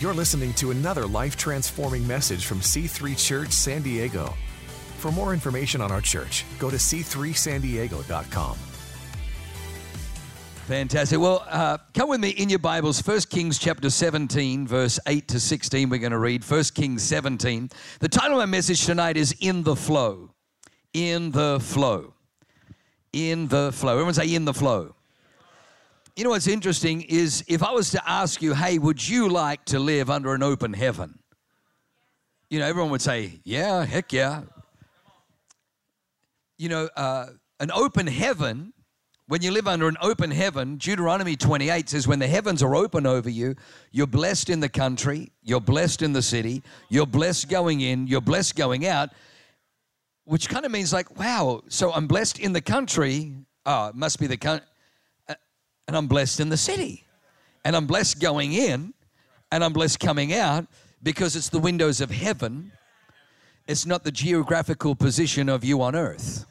You're listening to another life transforming message from C3 Church San Diego. For more information on our church, go to c3sandiego.com. Fantastic. Well, uh, come with me in your Bibles, 1 Kings chapter 17, verse 8 to 16. We're going to read 1 Kings 17. The title of my message tonight is In the Flow. In the Flow. In the Flow. Everyone say, In the Flow. You know what's interesting is if I was to ask you, hey, would you like to live under an open heaven? You know, everyone would say, yeah, heck yeah. You know, uh, an open heaven, when you live under an open heaven, Deuteronomy 28 says, when the heavens are open over you, you're blessed in the country, you're blessed in the city, you're blessed going in, you're blessed going out, which kind of means like, wow, so I'm blessed in the country. Oh, it must be the country and I'm blessed in the city. And I'm blessed going in and I'm blessed coming out because it's the windows of heaven. It's not the geographical position of you on earth.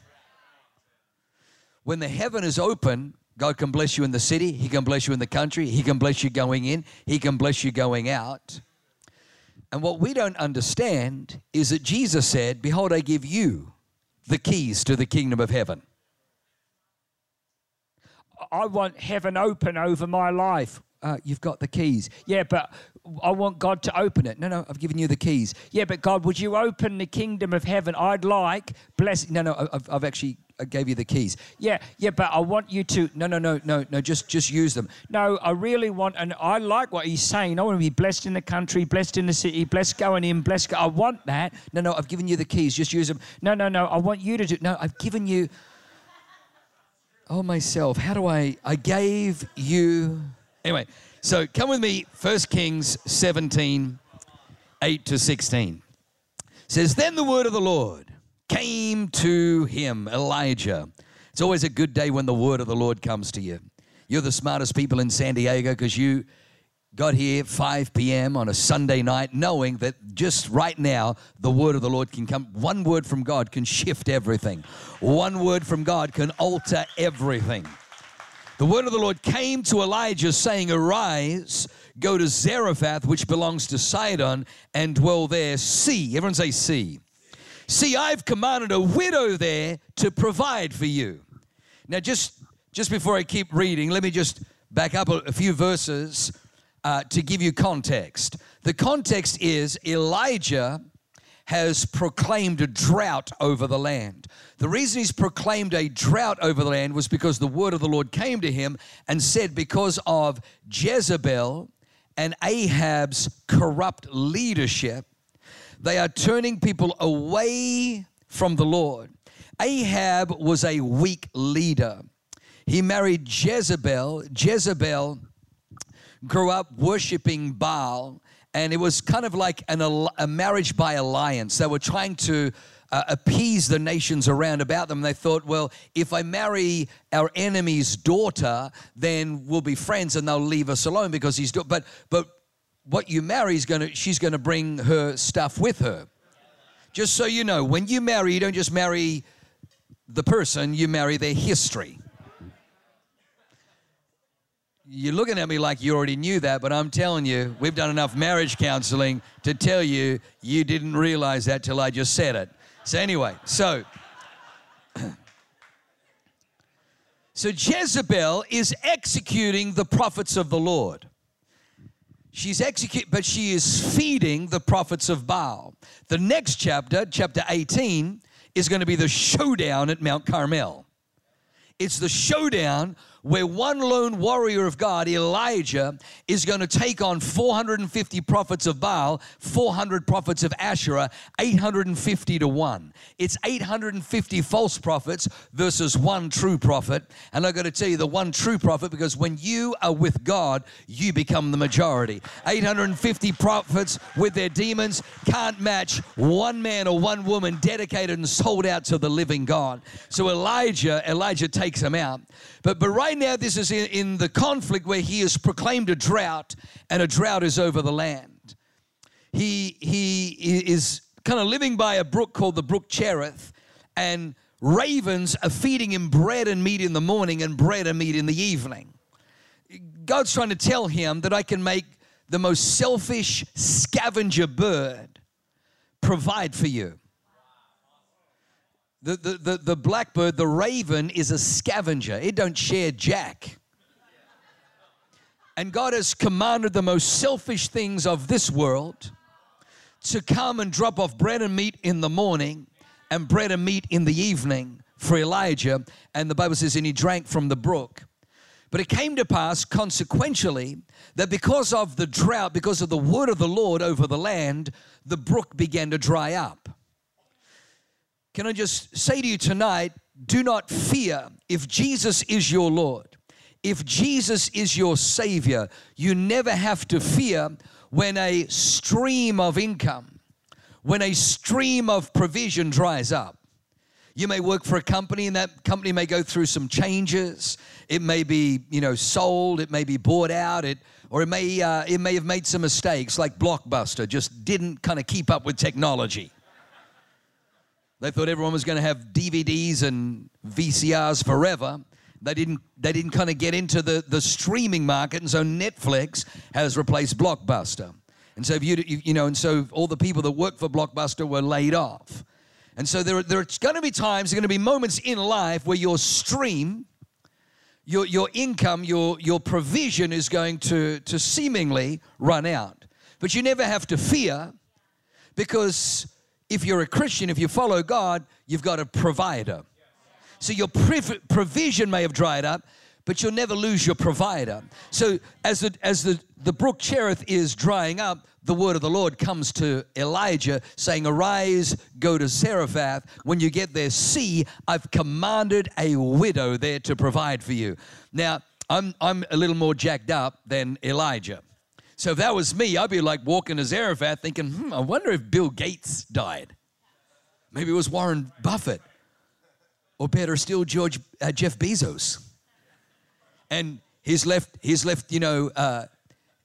When the heaven is open, God can bless you in the city, He can bless you in the country, He can bless you going in, He can bless you going out. And what we don't understand is that Jesus said, Behold, I give you the keys to the kingdom of heaven. I want heaven open over my life. Uh, you've got the keys. Yeah, but I want God to open it. No, no, I've given you the keys. Yeah, but God, would you open the kingdom of heaven? I'd like bless. No, no, I've, I've actually I gave you the keys. Yeah, yeah, but I want you to. No, no, no, no, no. Just, just use them. No, I really want, and I like what he's saying. I want to be blessed in the country, blessed in the city, blessed going in, blessed. I want that. No, no, I've given you the keys. Just use them. No, no, no. I want you to do. No, I've given you oh myself how do i i gave you. Anyway so come with me First kings 17 8 to 16 says then the word of the lord came to him elijah. It's always a good day when the word of the lord comes to you. You're the smartest people in san diego because you got here 5 p.m. on a Sunday night, knowing that just right now the word of the Lord can come. One word from God can shift everything, one word from God can alter everything. The word of the Lord came to Elijah, saying, Arise, go to Zarephath, which belongs to Sidon, and dwell there. See, everyone say, See. See, I've commanded a widow there to provide for you. Now, just just before I keep reading, let me just back up a, a few verses uh, to give you context. The context is Elijah has proclaimed a drought over the land. The reason he's proclaimed a drought over the land was because the word of the Lord came to him and said, Because of Jezebel and Ahab's corrupt leadership, they are turning people away from the Lord. Ahab was a weak leader. He married Jezebel. Jezebel grew up worshiping Baal, and it was kind of like an, a marriage by alliance. They were trying to uh, appease the nations around about them. They thought, well, if I marry our enemy's daughter, then we'll be friends, and they'll leave us alone because he's. Do- but but what you marry is going to she's going to bring her stuff with her. Just so you know, when you marry, you don't just marry the person; you marry their history. You're looking at me like you already knew that, but I'm telling you, we've done enough marriage counseling to tell you you didn't realize that till I just said it. So, anyway, so. So Jezebel is executing the prophets of the Lord. She's execute, but she is feeding the prophets of Baal. The next chapter, chapter 18, is going to be the showdown at Mount Carmel. It's the showdown where one lone warrior of God, Elijah, is going to take on 450 prophets of Baal, 400 prophets of Asherah, 850 to 1. It's 850 false prophets versus one true prophet. And I've got to tell you, the one true prophet, because when you are with God, you become the majority. 850 prophets with their demons can't match one man or one woman dedicated and sold out to the living God. So Elijah, Elijah takes them out. But, but right now, this is in, in the conflict where he has proclaimed a drought, and a drought is over the land. He, he is kind of living by a brook called the Brook Cherith, and ravens are feeding him bread and meat in the morning and bread and meat in the evening. God's trying to tell him that I can make the most selfish scavenger bird provide for you. The, the, the, the blackbird, the raven, is a scavenger. It don't share jack. And God has commanded the most selfish things of this world to come and drop off bread and meat in the morning and bread and meat in the evening for Elijah. And the Bible says, and he drank from the brook. But it came to pass consequentially that because of the drought, because of the word of the Lord over the land, the brook began to dry up. Can I just say to you tonight, do not fear if Jesus is your Lord. If Jesus is your Savior, you never have to fear when a stream of income, when a stream of provision dries up. You may work for a company and that company may go through some changes. It may be, you know, sold, it may be bought out, it or it may uh, it may have made some mistakes like Blockbuster just didn't kind of keep up with technology. They thought everyone was going to have DVDs and VCRs forever. They didn't they didn't kind of get into the the streaming market and so Netflix has replaced Blockbuster. And so if you you know and so all the people that work for Blockbuster were laid off. And so there, there's going to be times, there are going to be moments in life where your stream, your, your income, your, your provision is going to, to seemingly run out. But you never have to fear because if you're a Christian, if you follow God, you've got a provider. So your provision may have dried up, but you'll never lose your provider. So as the, as the, the brook Cherith is drying up, the word of the Lord comes to Elijah saying, Arise, go to Zarephath. When you get there, see, I've commanded a widow there to provide for you. Now, I'm, I'm a little more jacked up than Elijah. So if that was me, I'd be like walking to Zarephath thinking, hmm, I wonder if Bill Gates died. Maybe it was Warren Buffett. Or better still, George uh, Jeff Bezos. And he's left, he's left, you know, uh,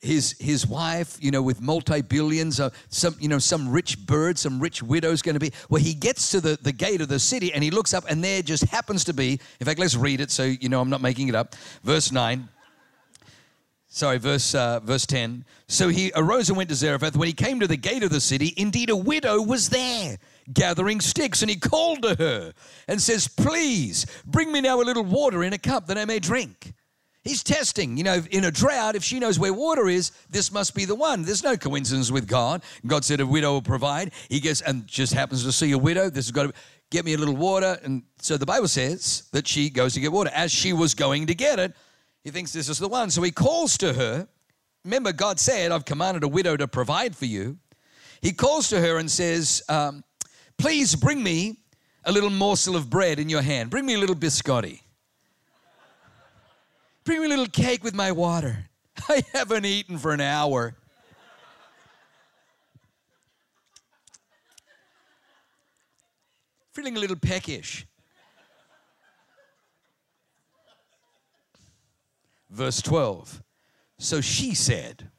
his his wife, you know, with multi billions, uh, some you know some rich bird, some rich widow's going to be. Well, he gets to the, the gate of the city and he looks up, and there just happens to be. In fact, let's read it so you know I'm not making it up. Verse nine. Sorry, verse uh, verse ten. So he arose and went to Zarephath. When he came to the gate of the city, indeed a widow was there gathering sticks, and he called to her and says, "Please bring me now a little water in a cup that I may drink." He's testing. You know, in a drought, if she knows where water is, this must be the one. There's no coincidence with God. God said a widow will provide. He gets and just happens to see a widow. This has got to get me a little water. And so the Bible says that she goes to get water. As she was going to get it, he thinks this is the one. So he calls to her. Remember, God said, I've commanded a widow to provide for you. He calls to her and says, um, Please bring me a little morsel of bread in your hand. Bring me a little biscotti. Bring me a little cake with my water. I haven't eaten for an hour. Feeling a little peckish. Verse 12. So she said,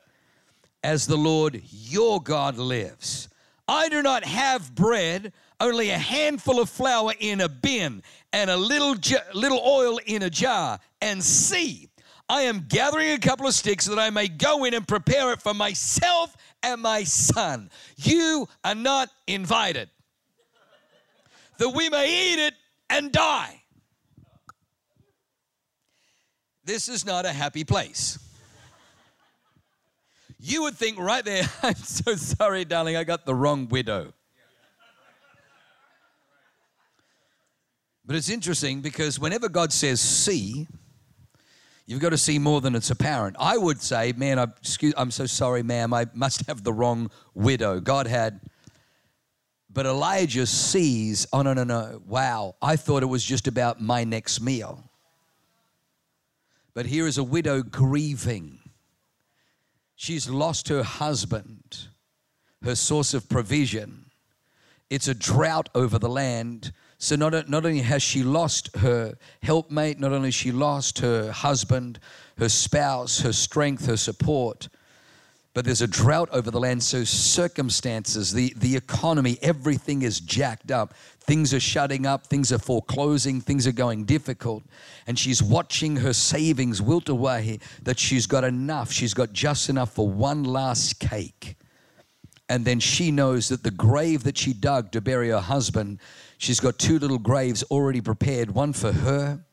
As the Lord your God lives, I do not have bread, only a handful of flour in a bin and a little, little oil in a jar. And see, I am gathering a couple of sticks that I may go in and prepare it for myself and my son. You are not invited, that we may eat it and die. This is not a happy place. You would think right there, I'm so sorry, darling, I got the wrong widow. But it's interesting because whenever God says see, you've got to see more than it's apparent. I would say, man, I'm, so sorry, ma'am, I must have the wrong widow. God had. But Elijah sees, oh, no, no, no, wow, I thought it was just about my next meal. But here is a widow grieving. She's lost her husband, her source of provision. It's a drought over the land. So not, not only has she lost her helpmate, not only she lost her husband, her spouse, her strength, her support, but there's a drought over the land. So, circumstances, the, the economy, everything is jacked up. Things are shutting up, things are foreclosing, things are going difficult. And she's watching her savings wilt away that she's got enough. She's got just enough for one last cake. And then she knows that the grave that she dug to bury her husband, she's got two little graves already prepared one for her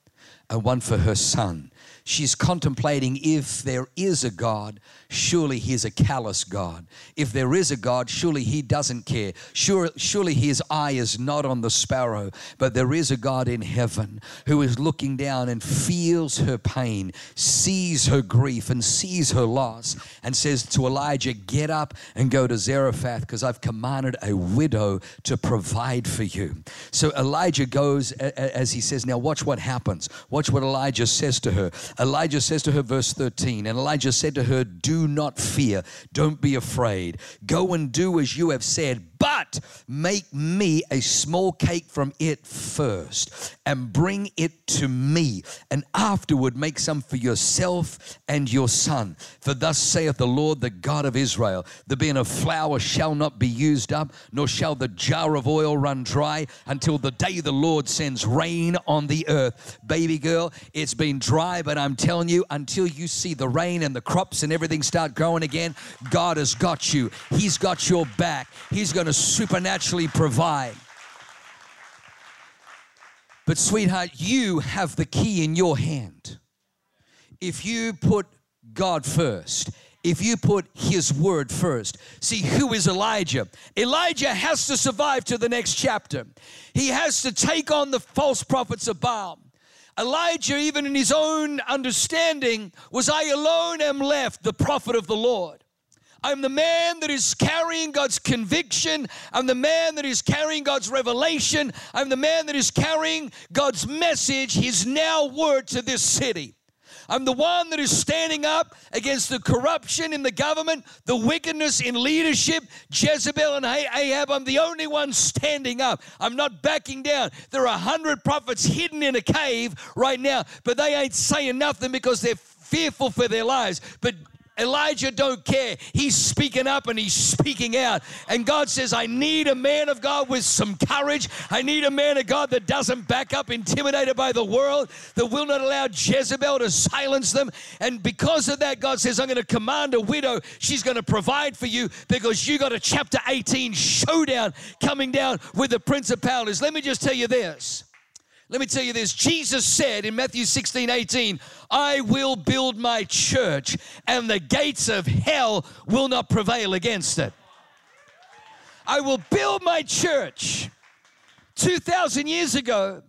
and one for her son. She's contemplating if there is a God, surely he's a callous God. If there is a God, surely he doesn't care. Sure, surely his eye is not on the sparrow, but there is a God in heaven who is looking down and feels her pain, sees her grief, and sees her loss, and says to Elijah, Get up and go to Zarephath because I've commanded a widow to provide for you. So Elijah goes, as he says, Now watch what happens. Watch what Elijah says to her. Elijah says to her, verse 13, and Elijah said to her, Do not fear, don't be afraid. Go and do as you have said, but make me a small cake from it first and bring it to me, and afterward make some for yourself and your son. For thus saith the Lord, the God of Israel the bin of flour shall not be used up, nor shall the jar of oil run dry until the day the Lord sends rain on the earth. Baby girl, it's been dry, but I'm telling you, until you see the rain and the crops and everything start growing again, God has got you. He's got your back. He's going to supernaturally provide. But, sweetheart, you have the key in your hand. If you put God first, if you put his word first. See, who is Elijah? Elijah has to survive to the next chapter. He has to take on the false prophets of Baal. Elijah, even in his own understanding, was I alone am left, the prophet of the Lord. I'm the man that is carrying God's conviction. I'm the man that is carrying God's revelation. I'm the man that is carrying God's message, His now word to this city. I'm the one that is standing up against the corruption in the government, the wickedness in leadership, Jezebel and Ahab. I'm the only one standing up. I'm not backing down. There are a hundred prophets hidden in a cave right now, but they ain't saying nothing because they're fearful for their lives. But Elijah don't care. He's speaking up and he's speaking out. And God says, I need a man of God with some courage. I need a man of God that doesn't back up, intimidated by the world, that will not allow Jezebel to silence them. And because of that, God says, I'm going to command a widow. She's going to provide for you because you got a chapter 18 showdown coming down with the principalities. Let me just tell you this. Let me tell you this Jesus said in Matthew 16 18, I will build my church, and the gates of hell will not prevail against it. I will build my church. 2,000 years ago,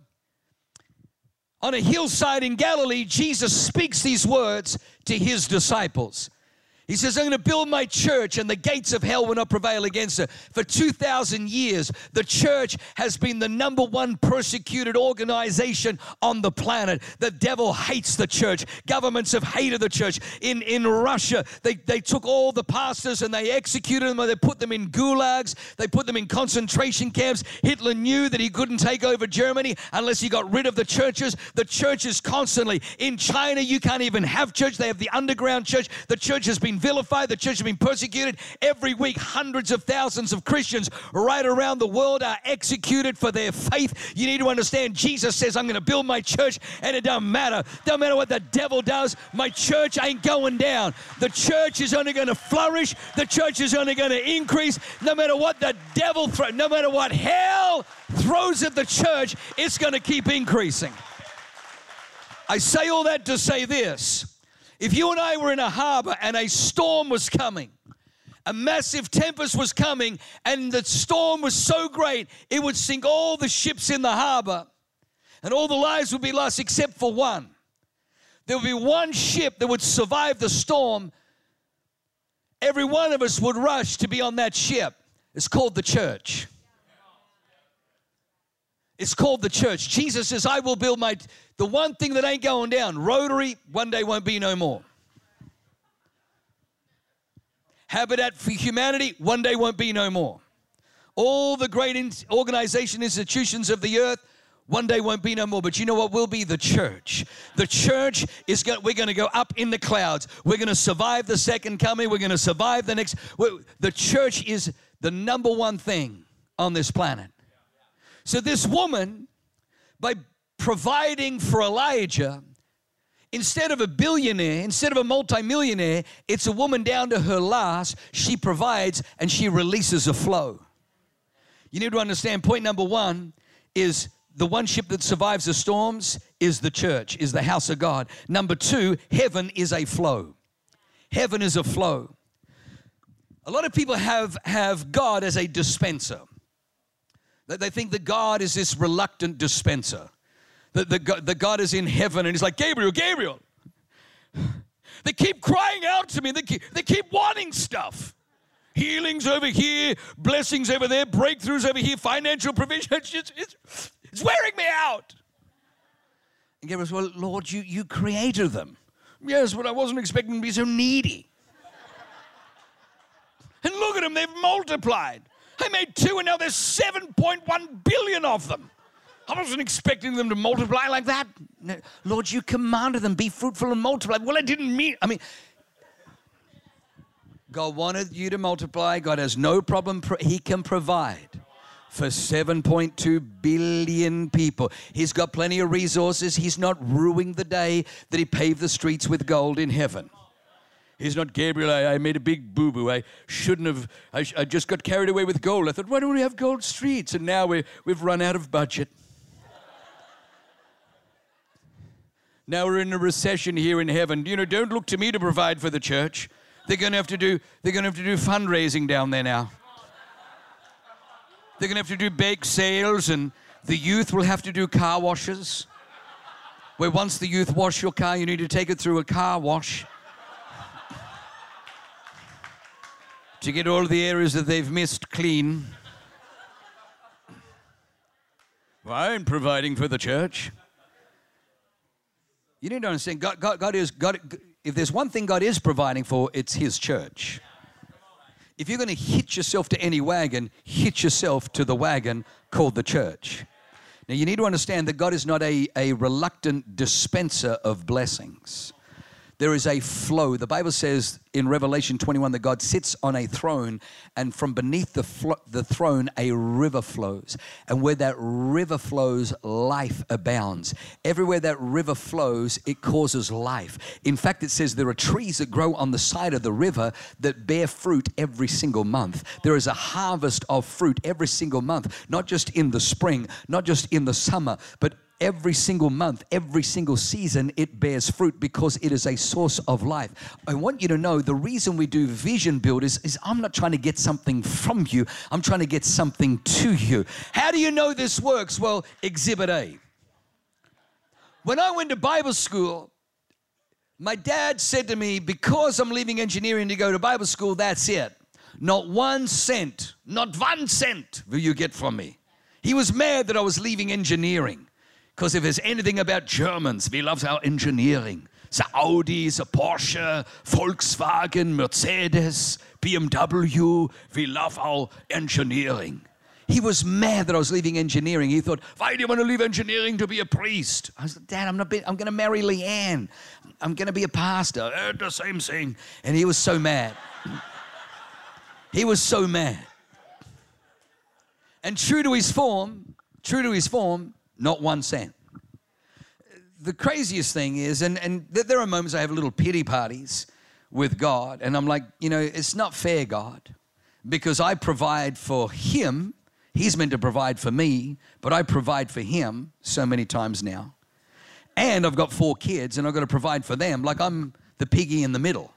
on a hillside in Galilee, Jesus speaks these words to his disciples. He says, I'm going to build my church and the gates of hell will not prevail against it. For 2,000 years, the church has been the number one persecuted organization on the planet. The devil hates the church. Governments have hated the church. In, in Russia, they, they took all the pastors and they executed them, or they put them in gulags, they put them in concentration camps. Hitler knew that he couldn't take over Germany unless he got rid of the churches. The churches constantly. In China, you can't even have church. They have the underground church. The church has been been vilified, the church has been persecuted. Every week, hundreds of thousands of Christians right around the world are executed for their faith. You need to understand Jesus says, I'm going to build my church, and it doesn't matter. Doesn't matter what the devil does, my church ain't going down. The church is only going to flourish, the church is only going to increase, no matter what the devil throws, no matter what hell throws at the church, it's going to keep increasing. I say all that to say this if you and I were in a harbor and a storm was coming, a massive tempest was coming, and the storm was so great it would sink all the ships in the harbor, and all the lives would be lost except for one. There would be one ship that would survive the storm. Every one of us would rush to be on that ship. It's called the church. It's called the church. Jesus says, I will build my, the one thing that ain't going down, Rotary, one day won't be no more. Habitat for Humanity, one day won't be no more. All the great organization institutions of the earth, One day won't be no more, but you know what will be? The church. The church is going, we're going to go up in the clouds. We're going to survive the second coming. We're going to survive the next. The church is the number one thing on this planet. So, this woman, by providing for Elijah, instead of a billionaire, instead of a multimillionaire, it's a woman down to her last. She provides and she releases a flow. You need to understand point number one is the one ship that survives the storms is the church, is the house of God. Number two, heaven is a flow. Heaven is a flow. A lot of people have, have God as a dispenser. They think that God is this reluctant dispenser. That the, the God is in heaven and he's like, Gabriel, Gabriel. They keep crying out to me. They keep, they keep wanting stuff. Healings over here, blessings over there, breakthroughs over here, financial provision. It's, just, it's, it's wearing me out. And Gabriel says, Well, Lord, you, you created them. Yes, but I wasn't expecting to be so needy. and look at them, they've multiplied. I made two, and now there's 7.1 billion of them. I wasn't expecting them to multiply like that. No, Lord, you commanded them, be fruitful and multiply. Well, I didn't mean, I mean, God wanted you to multiply. God has no problem, He can provide for 7.2 billion people. He's got plenty of resources. He's not ruining the day that He paved the streets with gold in heaven. He's not Gabriel. I, I made a big boo boo. I shouldn't have. I, I, just got carried away with gold. I thought, why don't we have gold streets? And now we, we've run out of budget. now we're in a recession here in heaven. You know, don't look to me to provide for the church. They're going to have to do. They're going to have to do fundraising down there now. They're going to have to do bake sales, and the youth will have to do car washes. Where once the youth wash your car, you need to take it through a car wash to get all the areas that they've missed clean. I'm providing for the church. You need to understand God, God, God is God. If there's one thing God is providing for, it's His church. If you're going to hitch yourself to any wagon, hitch yourself to the wagon called the church. Now, you need to understand that God is not a, a reluctant dispenser of blessings. There is a flow. The Bible says in Revelation 21 that God sits on a throne, and from beneath the, flo- the throne, a river flows. And where that river flows, life abounds. Everywhere that river flows, it causes life. In fact, it says there are trees that grow on the side of the river that bear fruit every single month. There is a harvest of fruit every single month, not just in the spring, not just in the summer, but every single month, every single season, it bears fruit because it is a source of life. I want you to know the reason we do vision builders is I'm not trying to get something from you, I'm trying to get something to you. How do you know this works? Well, Exhibit A. When I went to Bible school, my dad said to me, Because I'm leaving engineering to go to Bible school, that's it. Not one cent, not one cent will you get from me. He was mad that I was leaving engineering. Because if there's anything about Germans, we love our engineering. The Audis, the Porsche, Volkswagen, Mercedes, BMW, we love our engineering. He was mad that I was leaving engineering. He thought, why do you want to leave engineering to be a priest? I said, Dad, I'm, not I'm going to marry Leanne. I'm going to be a pastor. Eh, the same thing. And he was so mad. he was so mad. And true to his form, true to his form, not one cent. The craziest thing is, and, and there are moments I have little pity parties with God, and I'm like, you know, it's not fair, God, because I provide for Him. He's meant to provide for me, but I provide for Him so many times now. And I've got four kids, and I've got to provide for them. Like I'm the piggy in the middle.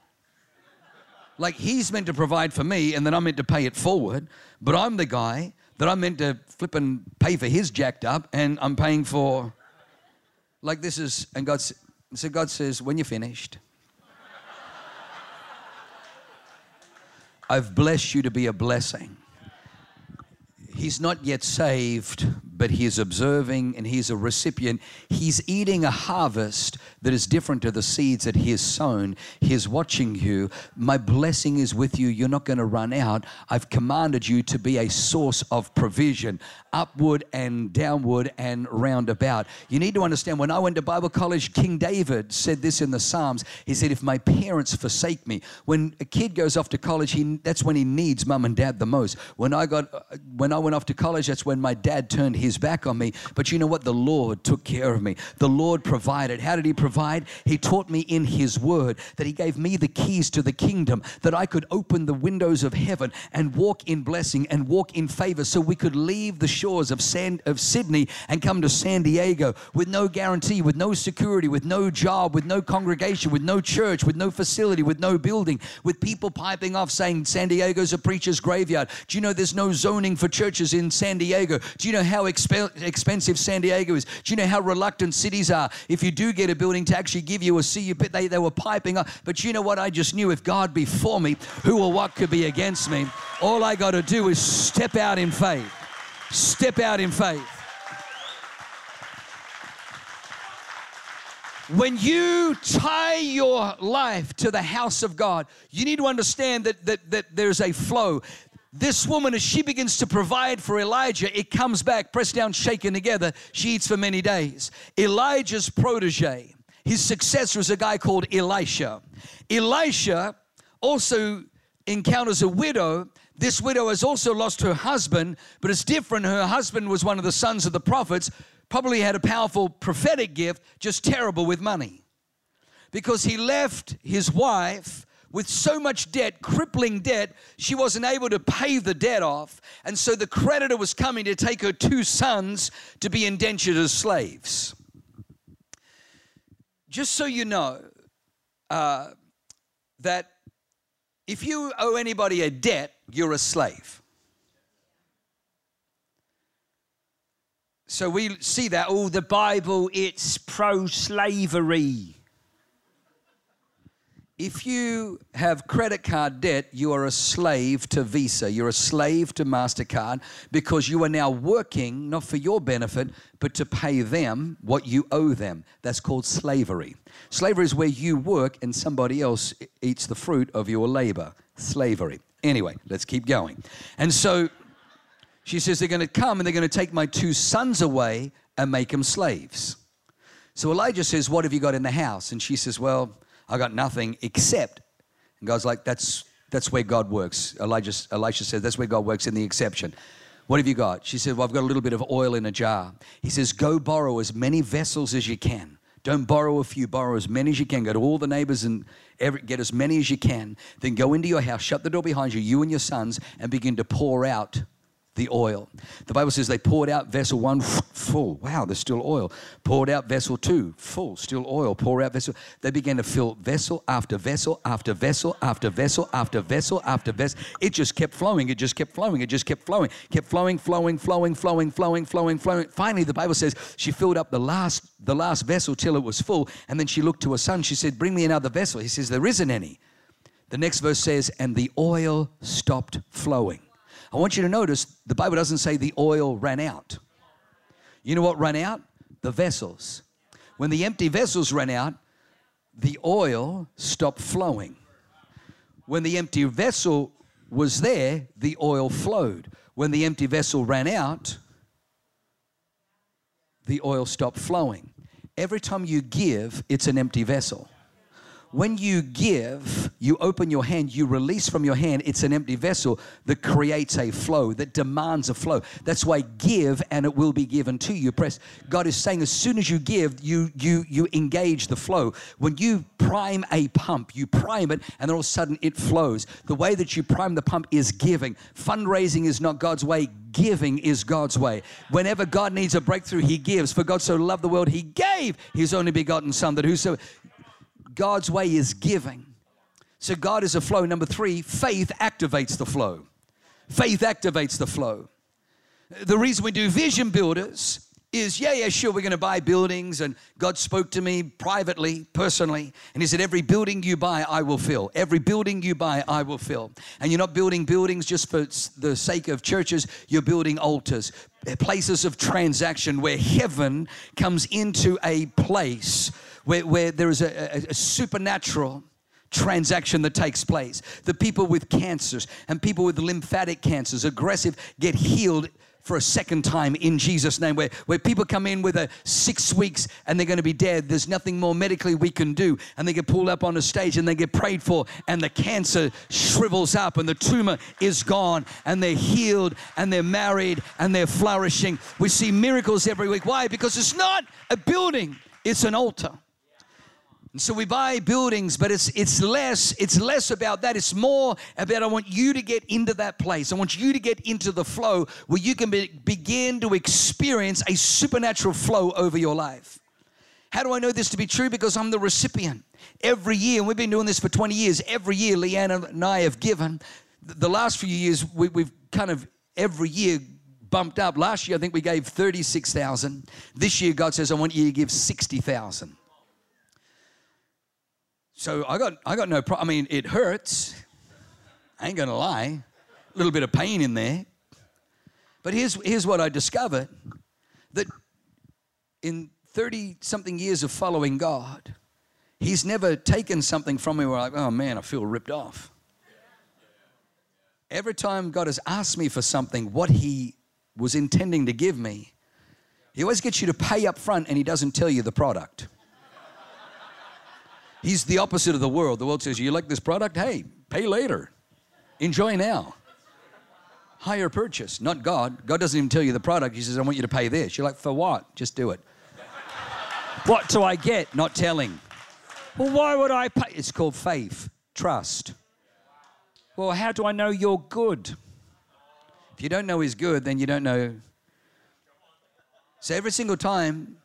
Like He's meant to provide for me, and then I'm meant to pay it forward, but I'm the guy that I'm meant to flip and pay for his jacked up, and I'm paying for. Like this is, and God, so God says, when you're finished, I've blessed you to be a blessing. He's not yet saved, but he's observing and he's a recipient. He's eating a harvest that is different to the seeds that he has sown. He's watching you. My blessing is with you. You're not going to run out. I've commanded you to be a source of provision, upward and downward and roundabout. You need to understand when I went to Bible college, King David said this in the Psalms. He said, If my parents forsake me, when a kid goes off to college, he, that's when he needs mum and dad the most. When I got when I went off to college, that's when my dad turned his back on me. But you know what? The Lord took care of me. The Lord provided. How did He provide? He taught me in His Word that He gave me the keys to the kingdom, that I could open the windows of heaven and walk in blessing and walk in favor so we could leave the shores of, San, of Sydney and come to San Diego with no guarantee, with no security, with no job, with no congregation, with no church, with no facility, with no building, with people piping off saying San Diego's a preacher's graveyard. Do you know there's no zoning for churches in San Diego? Do you know how exp- expensive San Diego is? Do you know how reluctant cities are if you do get a building to actually give you a CUP? They, they were piping up. But you know what? I just knew if God be for me, who or what could be against me? All I got to do is step out in faith. Step out in faith. When you tie your life to the house of God, you need to understand that, that, that there's a flow. This woman, as she begins to provide for Elijah, it comes back, pressed down, shaken together. She eats for many days. Elijah's protege, his successor is a guy called Elisha. Elisha also encounters a widow. This widow has also lost her husband, but it's different. Her husband was one of the sons of the prophets probably had a powerful prophetic gift, just terrible with money. Because he left his wife with so much debt, crippling debt, she wasn't able to pay the debt off. And so the creditor was coming to take her two sons to be indentured as slaves. Just so you know, uh, that if you owe anybody a debt, you're a slave. So we see that, oh, the Bible, it's pro slavery. If you have credit card debt, you are a slave to Visa. You're a slave to MasterCard because you are now working not for your benefit, but to pay them what you owe them. That's called slavery. Slavery is where you work and somebody else eats the fruit of your labor. Slavery. Anyway, let's keep going. And so she says, They're going to come and they're going to take my two sons away and make them slaves. So Elijah says, What have you got in the house? And she says, Well, I got nothing except. And God's like, That's that's where God works. Elijah, Elisha says, That's where God works in the exception. What have you got? She said, Well, I've got a little bit of oil in a jar. He says, Go borrow as many vessels as you can. Don't borrow a few, borrow as many as you can. Go to all the neighbors and every, get as many as you can. Then go into your house, shut the door behind you, you and your sons, and begin to pour out the oil. The Bible says they poured out vessel one full. Wow, there's still oil. Poured out vessel two full, still oil. Pour out vessel. They began to fill vessel after vessel after vessel after vessel after vessel after vessel. It just kept flowing. It just kept flowing. It just kept flowing. Kept flowing, flowing, flowing, flowing, flowing, flowing, flowing. Finally, the Bible says she filled up the last the last vessel till it was full, and then she looked to her son. She said, "Bring me another vessel." He says, "There isn't any." The next verse says, "And the oil stopped flowing." I want you to notice the Bible doesn't say the oil ran out. You know what ran out? The vessels. When the empty vessels ran out, the oil stopped flowing. When the empty vessel was there, the oil flowed. When the empty vessel ran out, the oil stopped flowing. Every time you give, it's an empty vessel when you give, you open your hand, you release from your hand, it's an empty vessel that creates a flow, that demands a flow. That's why give and it will be given to you. Press. God is saying as soon as you give, you you you engage the flow. When you prime a pump, you prime it, and then all of a sudden it flows. The way that you prime the pump is giving. Fundraising is not God's way, giving is God's way. Whenever God needs a breakthrough, He gives. For God so loved the world, He gave His only begotten Son, that whoso God's way is giving. So God is a flow. Number three, faith activates the flow. Faith activates the flow. The reason we do vision builders is yeah, yeah, sure, we're going to buy buildings. And God spoke to me privately, personally, and He said, Every building you buy, I will fill. Every building you buy, I will fill. And you're not building buildings just for the sake of churches, you're building altars, places of transaction where heaven comes into a place where, where there is a, a, a supernatural transaction that takes place. The people with cancers and people with lymphatic cancers, aggressive, get healed for a second time in Jesus' name, where, where people come in with a six weeks and they're going to be dead. There's nothing more medically we can do. And they get pulled up on a stage and they get prayed for, and the cancer shrivels up and the tumor is gone, and they're healed and they're married and they're flourishing. We see miracles every week. Why? Because it's not a building, it's an altar. And so we buy buildings, but it's it's less it's less about that. It's more about I want you to get into that place. I want you to get into the flow where you can be, begin to experience a supernatural flow over your life. How do I know this to be true? Because I'm the recipient. Every year, and we've been doing this for 20 years, every year Leanne and I have given. The last few years, we, we've kind of every year bumped up. Last year, I think we gave 36,000. This year, God says, I want you to give 60,000. So I got, I got no problem. I mean, it hurts. I ain't gonna lie. A little bit of pain in there. But here's, here's what I discovered that in 30 something years of following God, He's never taken something from me where I'm like, oh man, I feel ripped off. Every time God has asked me for something, what He was intending to give me, He always gets you to pay up front and He doesn't tell you the product. He's the opposite of the world. The world says, You like this product? Hey, pay later. Enjoy now. Hire purchase, not God. God doesn't even tell you the product. He says, I want you to pay this. You're like, For what? Just do it. what do I get? Not telling. Well, why would I pay? It's called faith, trust. Well, how do I know you're good? If you don't know He's good, then you don't know. So every single time,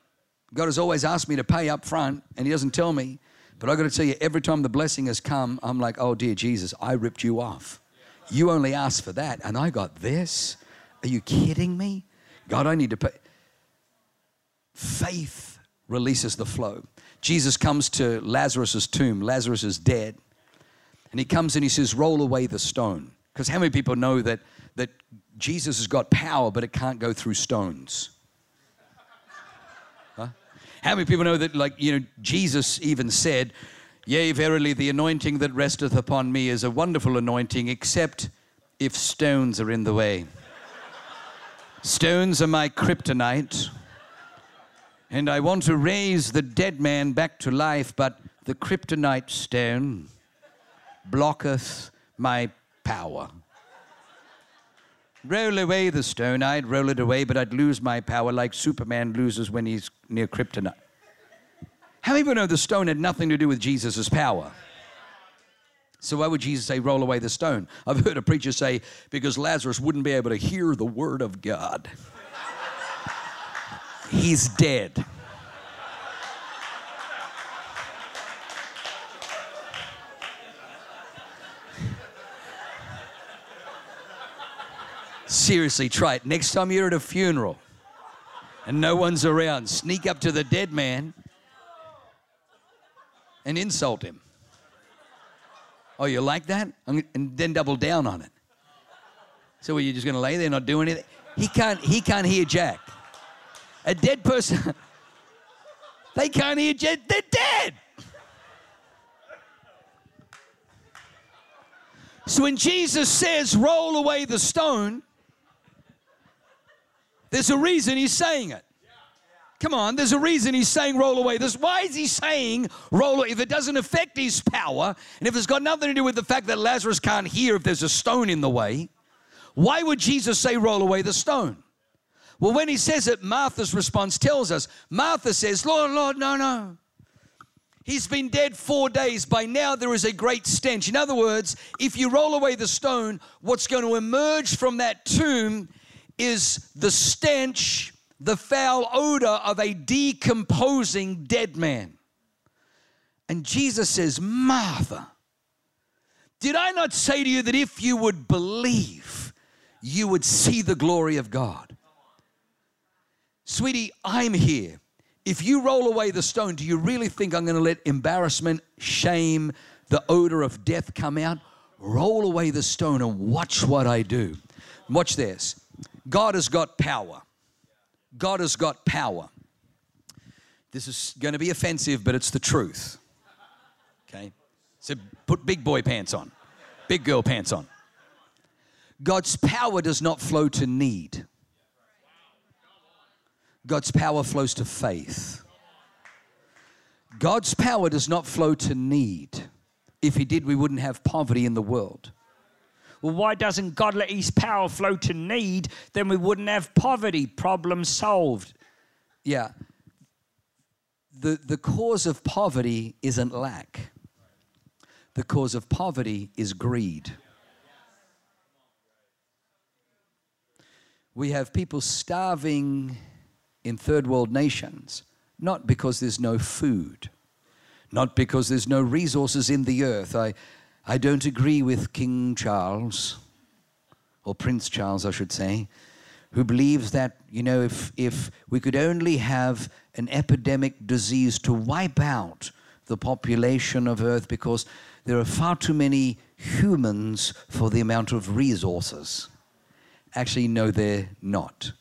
God has always asked me to pay up front, and He doesn't tell me. But I got to tell you, every time the blessing has come, I'm like, oh dear Jesus, I ripped you off. You only asked for that, and I got this. Are you kidding me? God, I need to pay. Faith releases the flow. Jesus comes to Lazarus's tomb. Lazarus is dead. And he comes and he says, Roll away the stone. Because how many people know that, that Jesus has got power, but it can't go through stones? How many people know that, like, you know, Jesus even said, Yea, verily, the anointing that resteth upon me is a wonderful anointing, except if stones are in the way. stones are my kryptonite, and I want to raise the dead man back to life, but the kryptonite stone blocketh my power. Roll away the stone, I'd roll it away, but I'd lose my power like Superman loses when he's near kryptonite. How many know the stone had nothing to do with Jesus' power? So why would Jesus say, roll away the stone? I've heard a preacher say, because Lazarus wouldn't be able to hear the word of God. He's dead. Seriously, try it. Next time you're at a funeral and no one's around, sneak up to the dead man and insult him. Oh, you like that? And then double down on it. So, are you just going to lay there not do anything? He can't. He can't hear Jack. A dead person. they can't hear Jack. They're dead. So when Jesus says, "Roll away the stone," There's a reason he's saying it. Come on, there's a reason he's saying roll away. This, why is he saying roll away? If it doesn't affect his power, and if it's got nothing to do with the fact that Lazarus can't hear if there's a stone in the way, why would Jesus say roll away the stone? Well, when he says it, Martha's response tells us Martha says, Lord, Lord, no, no. He's been dead four days. By now, there is a great stench. In other words, if you roll away the stone, what's going to emerge from that tomb is the stench, the foul odor of a decomposing dead man. And Jesus says, Martha, did I not say to you that if you would believe, you would see the glory of God? Sweetie, I'm here. If you roll away the stone, do you really think I'm going to let embarrassment, shame, the odor of death come out? Roll away the stone and watch what I do. Watch this. God has got power. God has got power. This is going to be offensive, but it's the truth. Okay? So put big boy pants on, big girl pants on. God's power does not flow to need. God's power flows to faith. God's power does not flow to need. If He did, we wouldn't have poverty in the world. Well, why doesn't God let His power flow to need? Then we wouldn't have poverty. Problem solved. Yeah. The, the cause of poverty isn't lack, the cause of poverty is greed. We have people starving in third world nations, not because there's no food, not because there's no resources in the earth. I, I don't agree with King Charles, or Prince Charles, I should say, who believes that, you know, if, if we could only have an epidemic disease to wipe out the population of Earth because there are far too many humans for the amount of resources. Actually, no, they're not.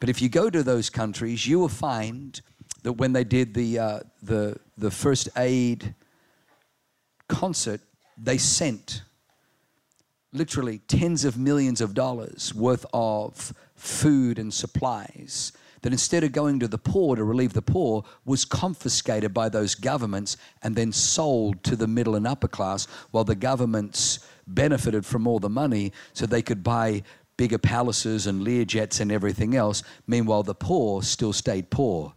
But if you go to those countries, you will find that when they did the, uh, the, the first aid concert, they sent literally tens of millions of dollars worth of food and supplies that instead of going to the poor to relieve the poor was confiscated by those governments and then sold to the middle and upper class while the governments benefited from all the money so they could buy bigger palaces and Learjets and everything else. Meanwhile, the poor still stayed poor.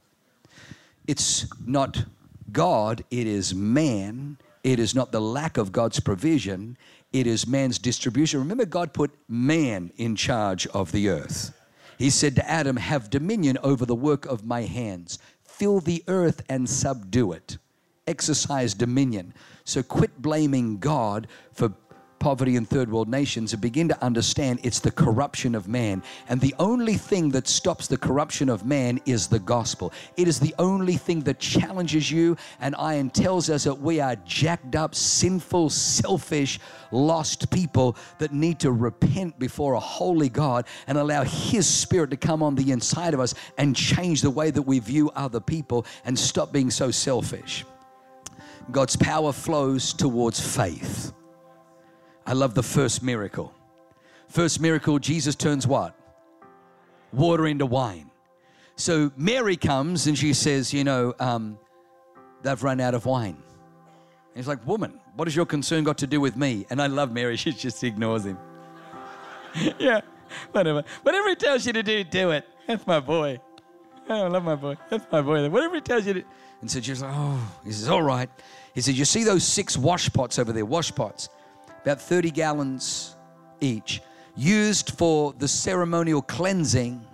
It's not God, it is man. It is not the lack of God's provision, it is man's distribution. Remember, God put man in charge of the earth. He said to Adam, Have dominion over the work of my hands, fill the earth and subdue it. Exercise dominion. So quit blaming God for poverty in third world nations and begin to understand it's the corruption of man. And the only thing that stops the corruption of man is the gospel. It is the only thing that challenges you and I and tells us that we are jacked up, sinful, selfish, lost people that need to repent before a holy God and allow His Spirit to come on the inside of us and change the way that we view other people and stop being so selfish. God's power flows towards faith. I love the first miracle. First miracle, Jesus turns what? Water into wine. So Mary comes and she says, You know, um, they've run out of wine. And he's like, Woman, what has your concern got to do with me? And I love Mary, she just ignores him. yeah, whatever. Whatever he tells you to do, do it. That's my boy. Oh, I love my boy. That's my boy. Whatever he tells you to. And so she's like, Oh, he says, All right. He says, You see those six wash pots over there, wash pots? About 30 gallons each, used for the ceremonial cleansing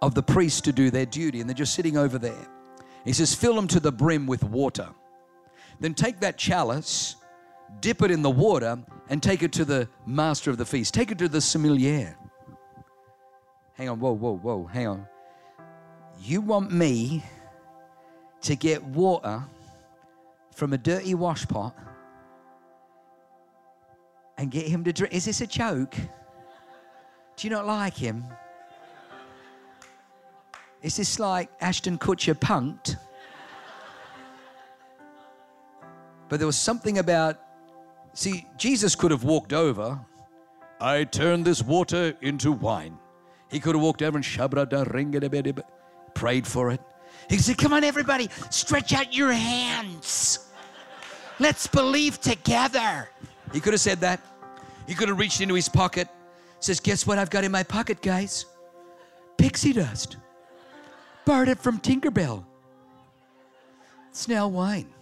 of the priests to do their duty. And they're just sitting over there. He says, fill them to the brim with water. Then take that chalice, dip it in the water, and take it to the master of the feast. Take it to the sommelier. Hang on, whoa, whoa, whoa, hang on. You want me to get water from a dirty washpot and get him to drink. Is this a joke? Do you not like him? Is this like Ashton Kutcher Punk'd? But there was something about, see, Jesus could have walked over. I turned this water into wine. He could have walked over and shabra prayed for it. He said, Come on, everybody, stretch out your hands. Let's believe together. He could have said that. He could have reached into his pocket, says, Guess what I've got in my pocket, guys? Pixie dust. Borrowed it from Tinkerbell. Now wine.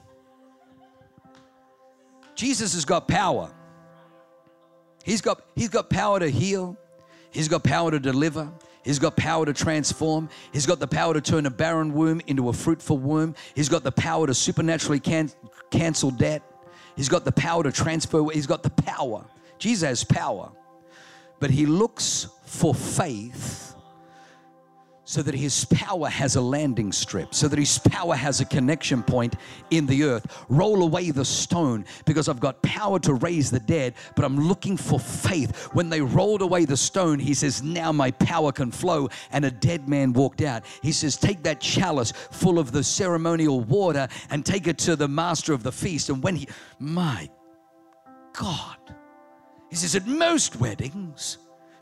Jesus has got power. He's got, he's got power to heal. He's got power to deliver. He's got power to transform. He's got the power to turn a barren womb into a fruitful womb. He's got the power to supernaturally can- cancel debt. He's got the power to transfer. He's got the power. Jesus has power, but he looks for faith so that his power has a landing strip, so that his power has a connection point in the earth. Roll away the stone because I've got power to raise the dead, but I'm looking for faith. When they rolled away the stone, he says, Now my power can flow. And a dead man walked out. He says, Take that chalice full of the ceremonial water and take it to the master of the feast. And when he, my God, he says, At most weddings,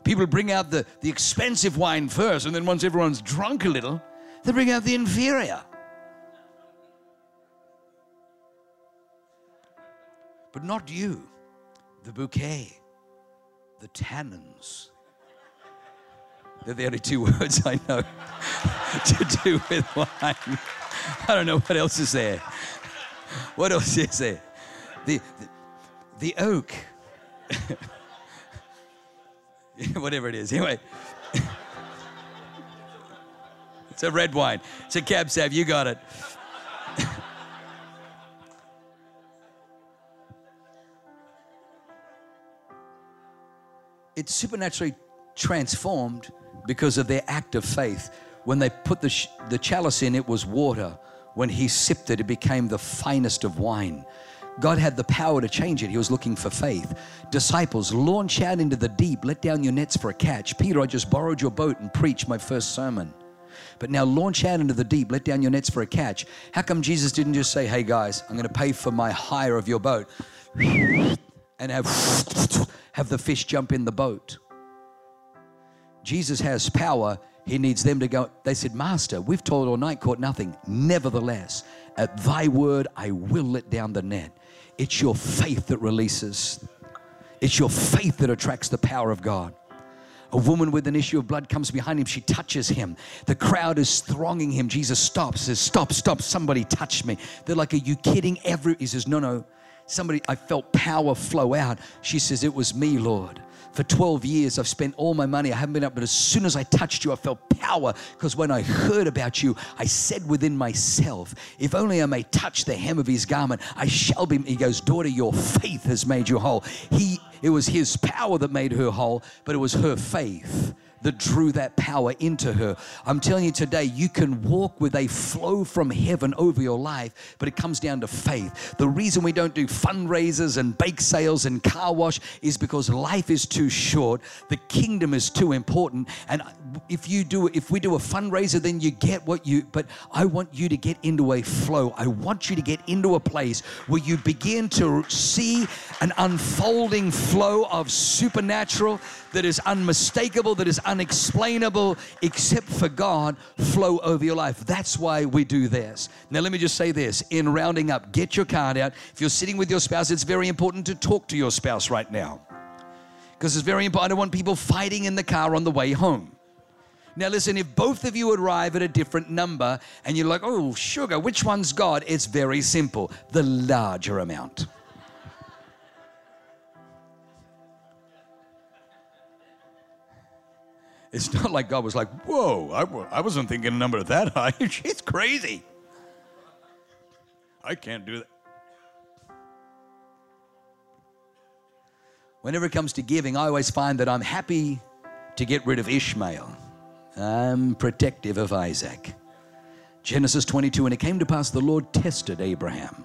People bring out the, the expensive wine first, and then once everyone's drunk a little, they bring out the inferior. But not you, the bouquet, the tannins. They're the only two words I know to do with wine. I don't know what else is there. What else is there? The, the, the oak. whatever it is. Anyway, it's a red wine. It's a cab sav. You got it. it's supernaturally transformed because of their act of faith. When they put the, the chalice in, it was water. When he sipped it, it became the finest of wine. God had the power to change it. He was looking for faith. Disciples, launch out into the deep, let down your nets for a catch. Peter, I just borrowed your boat and preached my first sermon. But now launch out into the deep, let down your nets for a catch. How come Jesus didn't just say, hey guys, I'm going to pay for my hire of your boat and have, have the fish jump in the boat? Jesus has power. He needs them to go. They said, Master, we've toiled all night, caught nothing. Nevertheless, at thy word, I will let down the net. It's your faith that releases, it's your faith that attracts the power of God. A woman with an issue of blood comes behind him. She touches him. The crowd is thronging him. Jesus stops, says, Stop, stop, somebody touched me. They're like, Are you kidding? Every he says, No, no. Somebody, I felt power flow out. She says, It was me, Lord. For 12 years, I've spent all my money. I haven't been up, but as soon as I touched you, I felt power because when I heard about you, I said within myself, If only I may touch the hem of his garment, I shall be. He goes, Daughter, your faith has made you whole. He, it was his power that made her whole, but it was her faith that drew that power into her. I'm telling you today, you can walk with a flow from heaven over your life, but it comes down to faith. The reason we don't do fundraisers and bake sales and car wash is because life is too short, the kingdom is too important. And if you do, if we do a fundraiser, then you get what you, but I want you to get into a flow. I want you to get into a place where you begin to see an unfolding flow of supernatural that is unmistakable, that is unexplainable, except for God, flow over your life. That's why we do this. Now, let me just say this in rounding up, get your card out. If you're sitting with your spouse, it's very important to talk to your spouse right now. Because it's very important. I don't want people fighting in the car on the way home. Now, listen, if both of you arrive at a different number and you're like, oh, sugar, which one's God? It's very simple the larger amount. It's not like God was like, whoa, I, I wasn't thinking a number that high. She's crazy. I can't do that. Whenever it comes to giving, I always find that I'm happy to get rid of Ishmael. I'm protective of Isaac. Genesis 22, and it came to pass the Lord tested Abraham.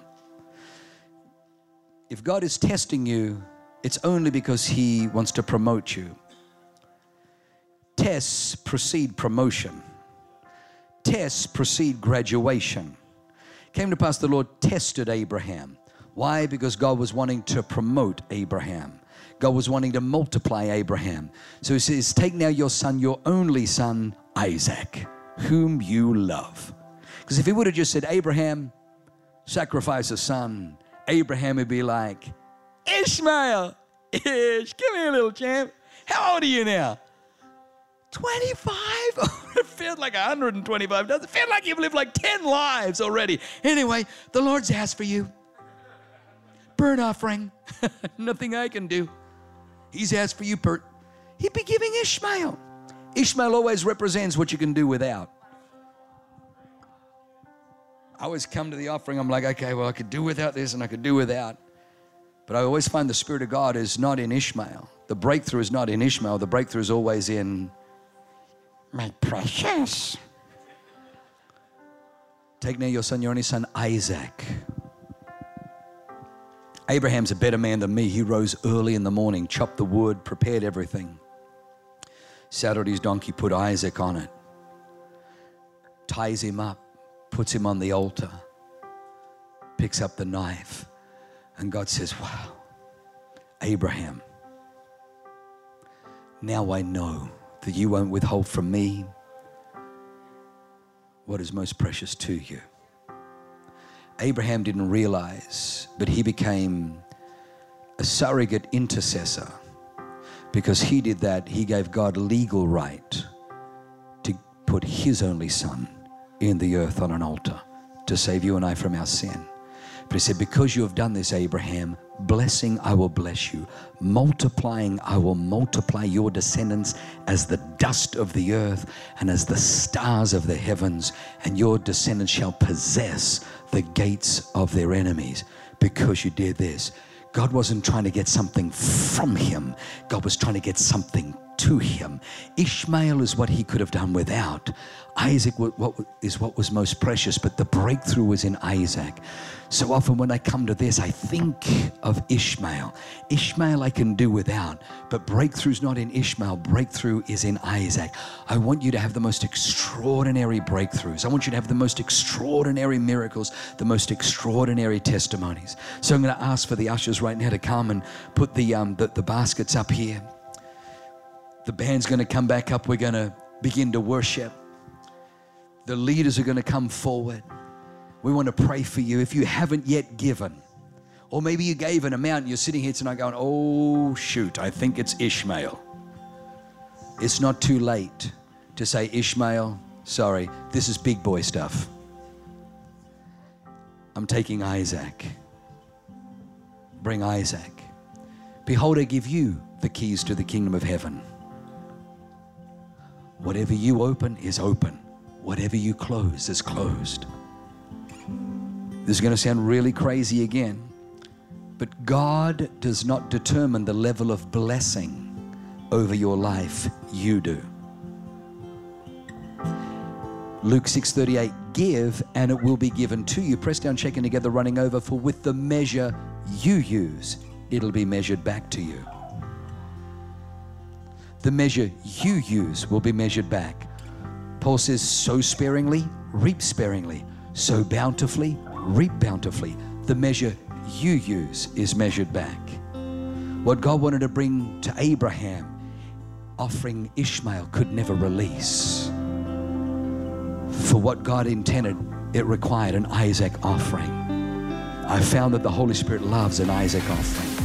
If God is testing you, it's only because He wants to promote you. Tests precede promotion. Tests precede graduation. Came to pass the Lord tested Abraham. Why? Because God was wanting to promote Abraham. God was wanting to multiply Abraham. So he says, Take now your son, your only son, Isaac, whom you love. Because if he would have just said, Abraham, sacrifice a son, Abraham would be like, Ishmael, Ish, give me a little champ. How old are you now? 25? it feels like 125. Does it feel like you've lived like 10 lives already? Anyway, the Lord's asked for you. Burnt offering. Nothing I can do. He's asked for you. Per- He'd be giving Ishmael. Ishmael always represents what you can do without. I always come to the offering, I'm like, okay, well, I could do without this and I could do without. But I always find the Spirit of God is not in Ishmael. The breakthrough is not in Ishmael. The breakthrough is always in my precious. Take now your son, your only son, Isaac. Abraham's a better man than me. He rose early in the morning, chopped the wood, prepared everything, saddled his donkey, put Isaac on it, ties him up, puts him on the altar, picks up the knife, and God says, Wow, Abraham, now I know that you won't withhold from me what is most precious to you. Abraham didn't realize, but he became a surrogate intercessor. Because he did that, he gave God legal right to put his only son in the earth on an altar to save you and I from our sin. But he said, Because you have done this, Abraham, blessing I will bless you, multiplying I will multiply your descendants as the dust of the earth and as the stars of the heavens, and your descendants shall possess the gates of their enemies because you did this. God wasn't trying to get something from him, God was trying to get something to him. Ishmael is what he could have done without. Isaac is what was most precious, but the breakthrough was in Isaac. So often when I come to this, I think of Ishmael. Ishmael I can do without, but breakthrough's not in Ishmael, breakthrough is in Isaac. I want you to have the most extraordinary breakthroughs. I want you to have the most extraordinary miracles, the most extraordinary testimonies. So I'm going to ask for the ushers right now to come and put the, um, the, the baskets up here. The band's going to come back up. We're going to begin to worship. The leaders are going to come forward. We want to pray for you. If you haven't yet given, or maybe you gave an amount and you're sitting here tonight going, oh, shoot, I think it's Ishmael. It's not too late to say, Ishmael, sorry, this is big boy stuff. I'm taking Isaac. Bring Isaac. Behold, I give you the keys to the kingdom of heaven. Whatever you open is open, whatever you close is closed. This is going to sound really crazy again, but God does not determine the level of blessing over your life, you do. Luke 6:38 give and it will be given to you press down shaking together running over for with the measure you use it'll be measured back to you the measure you use will be measured back. Paul says, sow sparingly, reap sparingly, sow bountifully, reap bountifully. The measure you use is measured back. What God wanted to bring to Abraham, offering Ishmael could never release. For what God intended, it required an Isaac offering. I found that the Holy Spirit loves an Isaac offering.